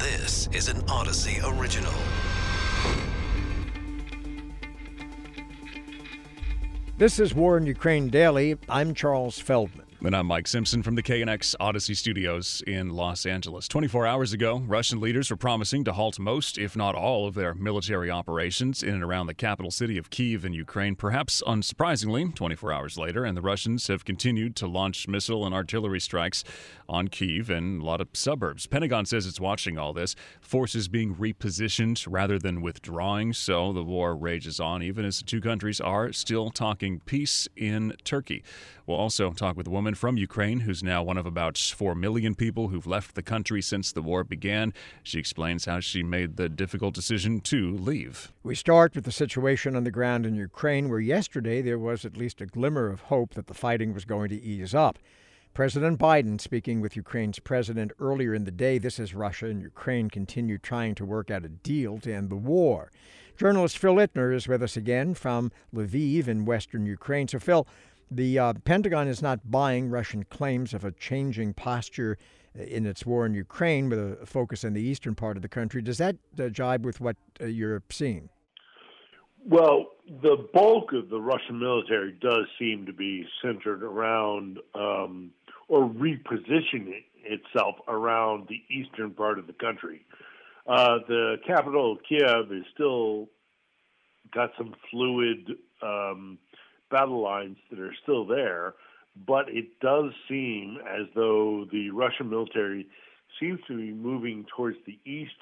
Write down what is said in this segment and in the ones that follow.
This is an Audacy original. This is War in Ukraine Daily. I'm Charles Feldman. And I'm Mike Simpson from the KNX Audacy Studios in Los Angeles. 24 hours ago, Russian leaders were promising to halt most, if not all, of their military operations in and around the capital city of Kiev in Ukraine. Perhaps unsurprisingly, 24 hours later, and the Russians have continued to launch missile and artillery strikes on Kiev and a lot of suburbs. Pentagon says it's watching all this, forces being repositioned rather than withdrawing. So the war rages on, even as the two countries are still talking peace in Turkey. We'll also talk with a woman from Ukraine who's now one of about 4 million people who've left the country since the war began. She explains how she made the difficult decision to leave. We start with the situation on the ground in Ukraine, where yesterday there was at least a glimmer of hope that the fighting was going to ease up. President Biden speaking with Ukraine's president earlier in the day, this as Russia and Ukraine continue trying to work out a deal to end the war. Journalist Phil Ittner is with us again from Lviv in western Ukraine. So, Phil, the uh, Pentagon is not buying Russian claims of a changing posture in its war in Ukraine with a focus in the eastern part of the country. Does that uh, jibe with what uh, you're seeing? Well, the bulk of the Russian military does seem to be centered around um, or repositioning itself around the eastern part of the country. Uh, the capital, Kiev, is still got some fluid um, battle lines that are still there, but it does seem as though the Russian military seems to be moving towards the east,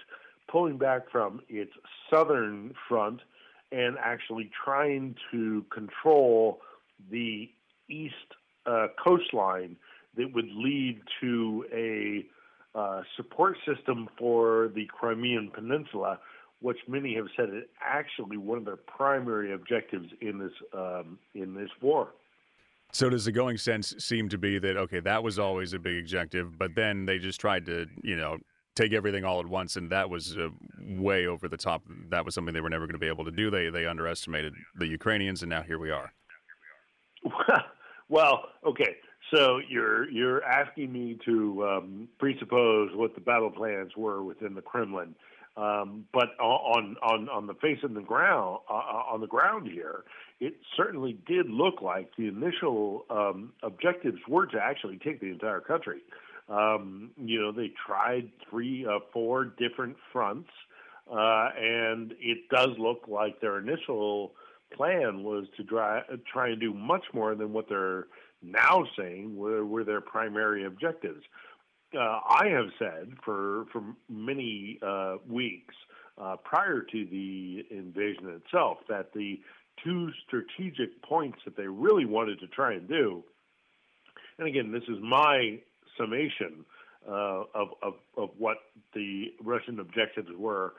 pulling back from its southern front and actually trying to control the east uh, coastline that would lead to a uh, support system for the Crimean Peninsula, which many have said is actually one of their primary objectives in this um, in this war. So does the going sense seem to be that okay, that was always a big objective, but then they just tried to you know take everything all at once, and that was uh, way over the top. That was something they were never going to be able to do. They they underestimated the Ukrainians, and now here we are. well, okay. So you're you're asking me to um, presuppose what the battle plans were within the Kremlin. Um, but on on on the face of the ground uh, uh, on the ground here, it certainly did look like the initial um, objectives were to actually take the entire country. Um, you know, they tried three, uh, four different fronts, uh, and it does look like their initial plan was to try try and do much more than what they're now saying were, were their primary objectives uh, I have said for for many uh, weeks uh, prior to the invasion itself that the two strategic points that they really wanted to try and do, and again, this is my summation uh, of, of of what the Russian objectives were,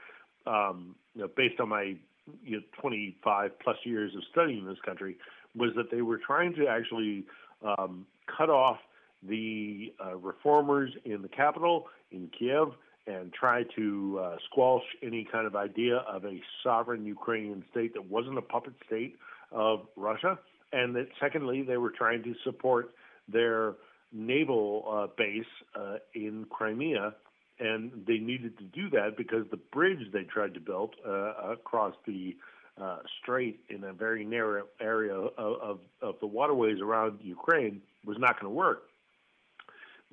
um, you know, based on my you know, 25 plus years of studying this country, was that they were trying to actually um, cut off the uh, reformers in the capital, in Kiev, and try to uh, any kind of idea of a sovereign Ukrainian state that wasn't a puppet state of Russia. And that, secondly, they were trying to support their naval uh, base uh, in Crimea. And they needed to do that because the bridge they tried to build uh, across the uh, strait in a very narrow area of, of, of the waterways around Ukraine was not going to work.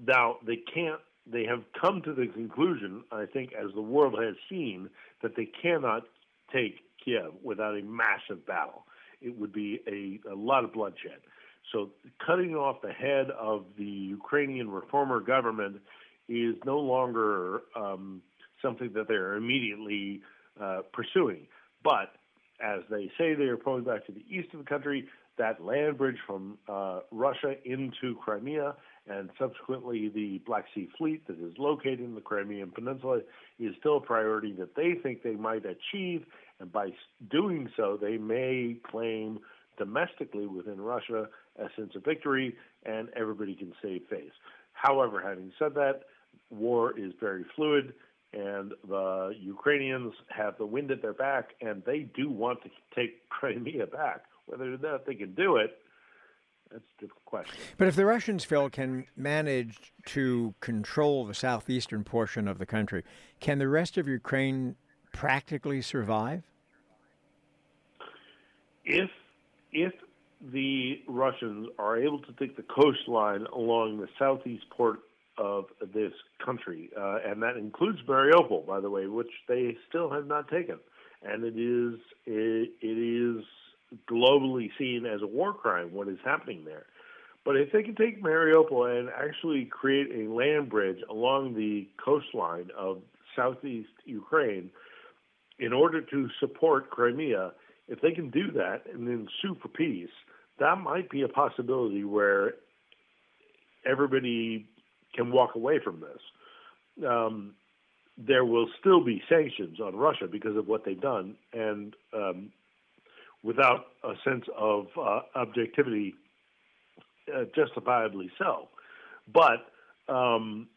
Now they can't. They have come to the conclusion, I think, as the world has seen, that they cannot take Kiev without a massive battle. It would be a, a lot of bloodshed. So cutting off the head of the Ukrainian reformer government is no longer um, something that they're immediately uh, pursuing. But as they say, they are pulling back to the east of the country. That land bridge from uh, Russia into Crimea and subsequently the Black Sea Fleet that is located in the Crimean Peninsula is still a priority that they think they might achieve, and by doing so, they may claim domestically within Russia a sense of victory, and everybody can save face. However, having said that, war is very fluid, and the Ukrainians have the wind at their back, and they do want to take Crimea back. Whether or not they can do it That's a different question. But if the Russians, Phil, can manage to control the southeastern portion of the country, can the rest of Ukraine practically survive? If if the Russians are able to take the coastline along the southeast port of this country, uh, and that includes Mariupol, by the way, which they still have not taken, and it is it, it is globally seen as a war crime what is happening there. But if they can take Mariupol and actually create a land bridge along the coastline of southeast Ukraine in order to support Crimea, if they can do that and then sue for peace, that might be a possibility where everybody can walk away from this. Um, there will still be sanctions on Russia because of what they've done, and um, without a sense of uh, objectivity, uh, justifiably so. But um,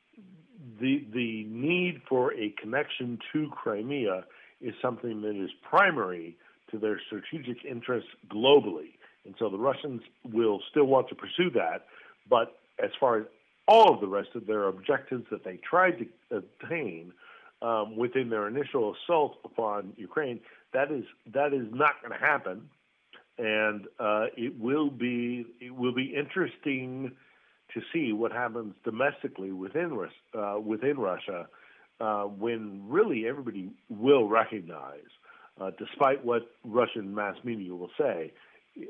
the the need for a connection to Crimea is something that is primary to their strategic interests globally, and so the Russians will still want to pursue that. But as far as all of the rest of their objectives that they tried to attain um, within their initial assault upon Ukraine, that is that is not going to happen, and uh, it will be it will be interesting to see what happens domestically within uh, within Russia uh, when really everybody will recognize, uh, despite what Russian mass media will say,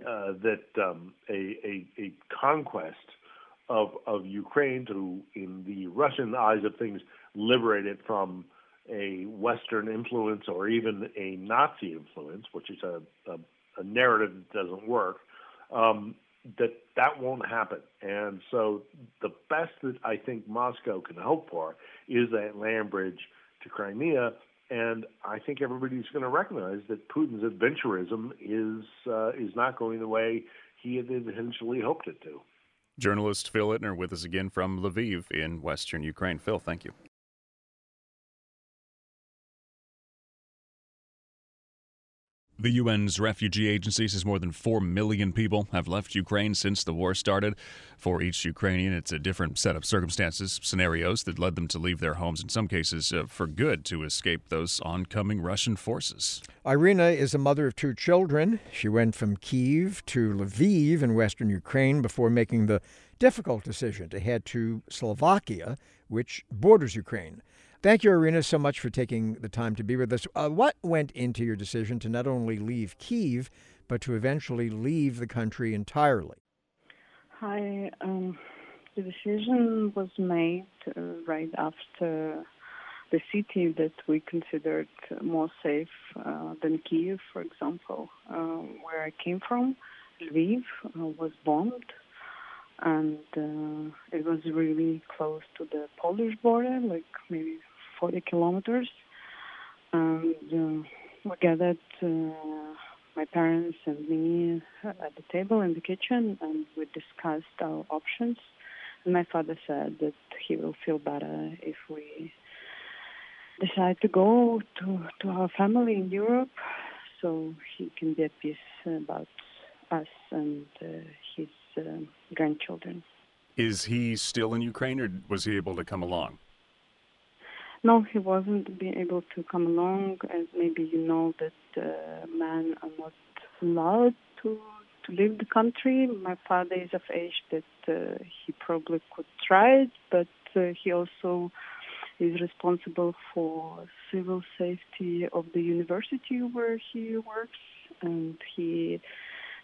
uh, that um, a, a, a conquest of of Ukraine to, in the Russian eyes of things, liberate it from a Western influence or even a Nazi influence, which is a, a, a narrative that doesn't work, um, that that won't happen. And so the best that I think Moscow can hope for is that land bridge to Crimea. And I think everybody's going to recognize that Putin's adventurism is uh, is not going the way he had initially hoped it to. Journalist Phil Ittner with us again from Lviv in western Ukraine. Phil, thank you. The UN's refugee agency says more than 4 million people have left Ukraine since the war started. For each Ukrainian, it's a different set of circumstances, scenarios that led them to leave their homes, in some cases uh, for good, to escape those oncoming Russian forces. Irina is a mother of two children. She went from Kiev to Lviv in western Ukraine before making the difficult decision to head to Slovakia, which borders Ukraine. Thank you, Irina, so much for taking the time to be with us. Uh, what went into your decision to not only leave Kiev, but to eventually leave the country entirely? Hi. Um, the decision was made uh, right after the city that we considered more safe uh, than Kiev, for example, um, where I came from, Lviv, uh, was bombed and uh, it was really close to the Polish border, like maybe 40 kilometers. And uh, we gathered uh, my parents and me at the table in the kitchen, and we discussed our options. And my father said that he will feel better if we decide to go to to our family in Europe, so he can be at peace about us and uh, uh, grandchildren. Is he still in Ukraine, or was he able to come along? No, he wasn't being able to come along, as maybe you know that uh, men are not allowed to to leave the country. My father is of age that uh, he probably could try it, but uh, he also is responsible for civil safety of the university where he works, and he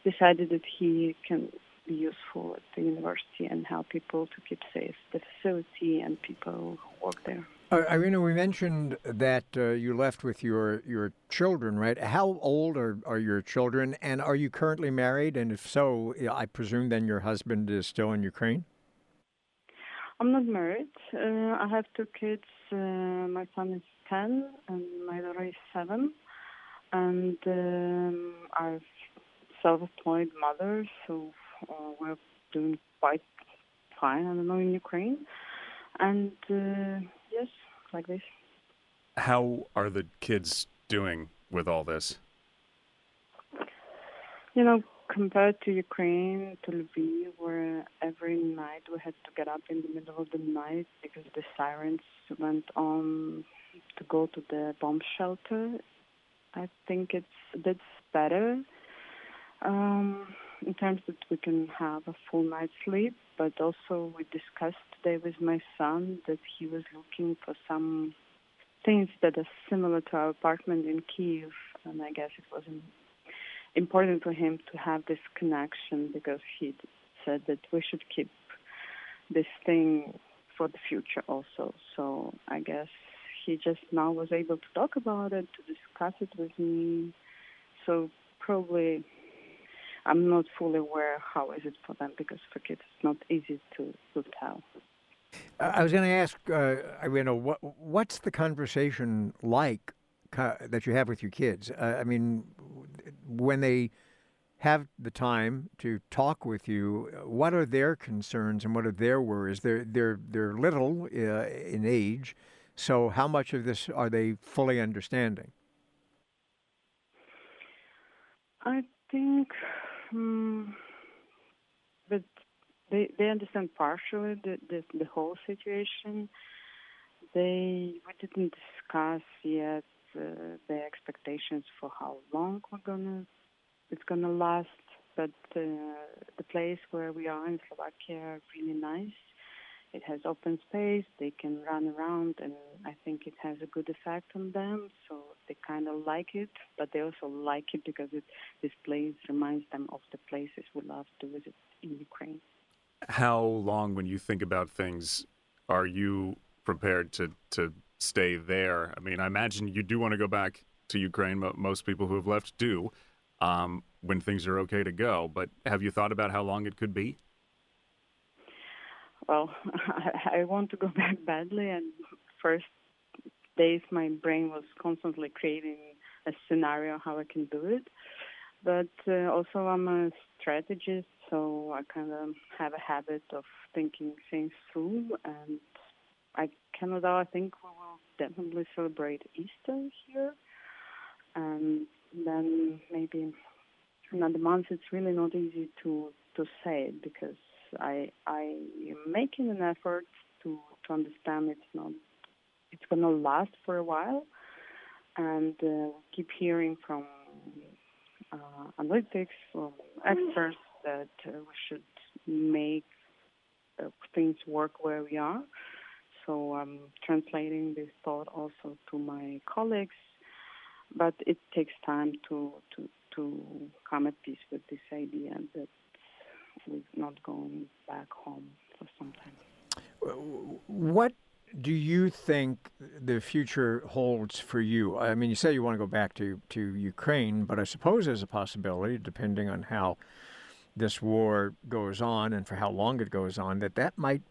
decided that he can be useful at the university and help people to keep safe the facility and people who work there. Uh, Irina, we mentioned that uh, you left with your, your children, right? How old are, are your children, and are you currently married? And if so, I presume then your husband is still in Ukraine? I'm not married. Uh, I have two kids. Uh, my son is 10 and my daughter is 7. And um, I've self-employed mother, so uh, we're doing quite fine. I don't know in Ukraine, and uh, yes, like this. How are the kids doing with all this? You know, compared to Ukraine, to Lviv, where every night we had to get up in the middle of the night because the sirens went on to go to the bomb shelter. I think it's a bit better um, in terms that we can have a full night's sleep. But also, we discussed today with my son that he was looking for some things that are similar to our apartment in Kiev, and I guess it wasn't important for him to have this connection because he said that we should keep this thing for the future also. So I guess he just now was able to talk about it, to discuss it with me. So probably I'm not fully aware how is it for them because for kids it's not easy to, to tell. I was going to ask, uh, you know, what what's the conversation like that you have with your kids? Uh, I mean, when they have the time to talk with you, what are their concerns and what are their worries? They're they're they're little uh, in age, so how much of this are they fully understanding? I think um, that they they understand partially the, the the whole situation. They we didn't discuss yet uh, the expectations for how long we're gonna it's gonna last. But uh, the place where we are in Slovakia really nice. It has open space. They can run around, and I think it has a good effect on them. So they kind of like it, but they also like it because it, this place reminds them of the places we love to visit in Ukraine. How long, when you think about things, are you prepared to to stay there? I mean, I imagine you do want to go back to Ukraine. But most people who have left do um, when things are okay to go. But have you thought about how long it could be? Well, I, I want to go back badly, and first days my brain was constantly creating a scenario how I can do it. But uh, also, I'm a strategist, so I kind of have a habit of thinking things through. And I Canada, I think we will definitely celebrate Easter here, and then maybe another month. It's really not easy to to say it because I I am making an effort to to understand it's not it's to last for a while, and uh, keep hearing from analytics from experts that uh, we should make uh, things work where we are. So I'm translating this thought also to my colleagues, but it takes time to to to come at peace with this idea that we're not going back home for some time. What do you think the future holds for you? I mean, you say you want to go back to, to Ukraine, but I suppose there's a possibility, depending on how this war goes on and for how long it goes on, that that might,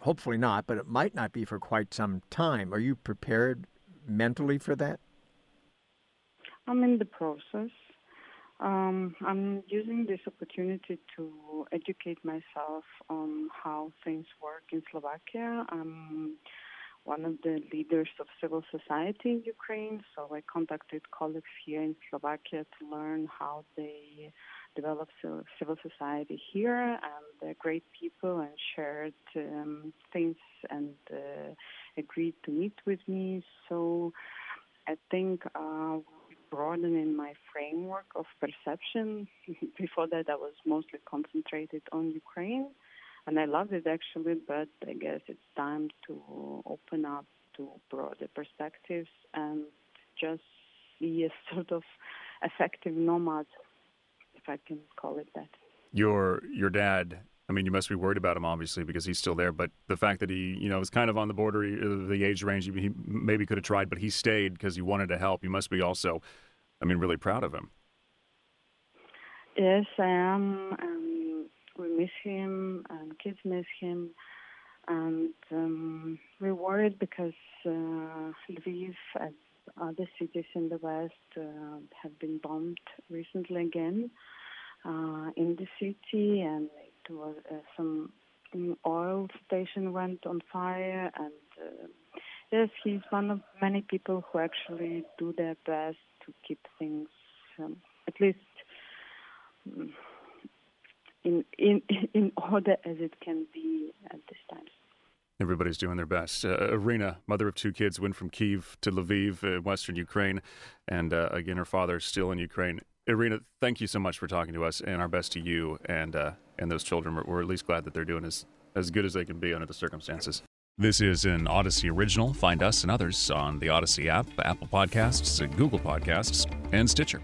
hopefully not, but it might not be for quite some time. Are you prepared mentally for that? I'm in the process. Um, I'm using this opportunity to educate myself on how things work in Slovakia. I'm one of the leaders of civil society in Ukraine, so I contacted colleagues here in Slovakia to learn how they develop civil society here, and they're great people and shared um, things and uh, agreed to meet with me. So I think uh, broadening my framework of perception. Before that, I was mostly concentrated on Ukraine, and I loved it actually, but I guess it's time to open up to broader perspectives and just be a sort of effective nomad, if I can call it that. Your your dad I mean, you must be worried about him, obviously, because he's still there. But the fact that he, you know, is kind of on the border of the age range, he maybe could have tried, but he stayed because he wanted to help. You must be also, I mean, really proud of him. Yes, I am. Um, we miss him, and kids miss him, and um, we're worried because uh, Lviv and other cities in the west uh, have been bombed recently again uh, in the city, and it was uh, some oil station went on fire, and uh, yes, he's one of many people who actually do their best to keep things um, at least mm, in in in order as it can be at this time. Everybody's doing their best. Uh, Irina, mother of two kids, went from Kiev to Lviv, uh, Western Ukraine, and uh, again, her father still in Ukraine. Irina, thank you so much for talking to us, and our best to you and uh, and those children. We're, we're at least glad that they're doing as as good as they can be under the circumstances. This is an Audacy original. Find us and others on the Audacy app, Apple Podcasts, Google Podcasts, and Stitcher.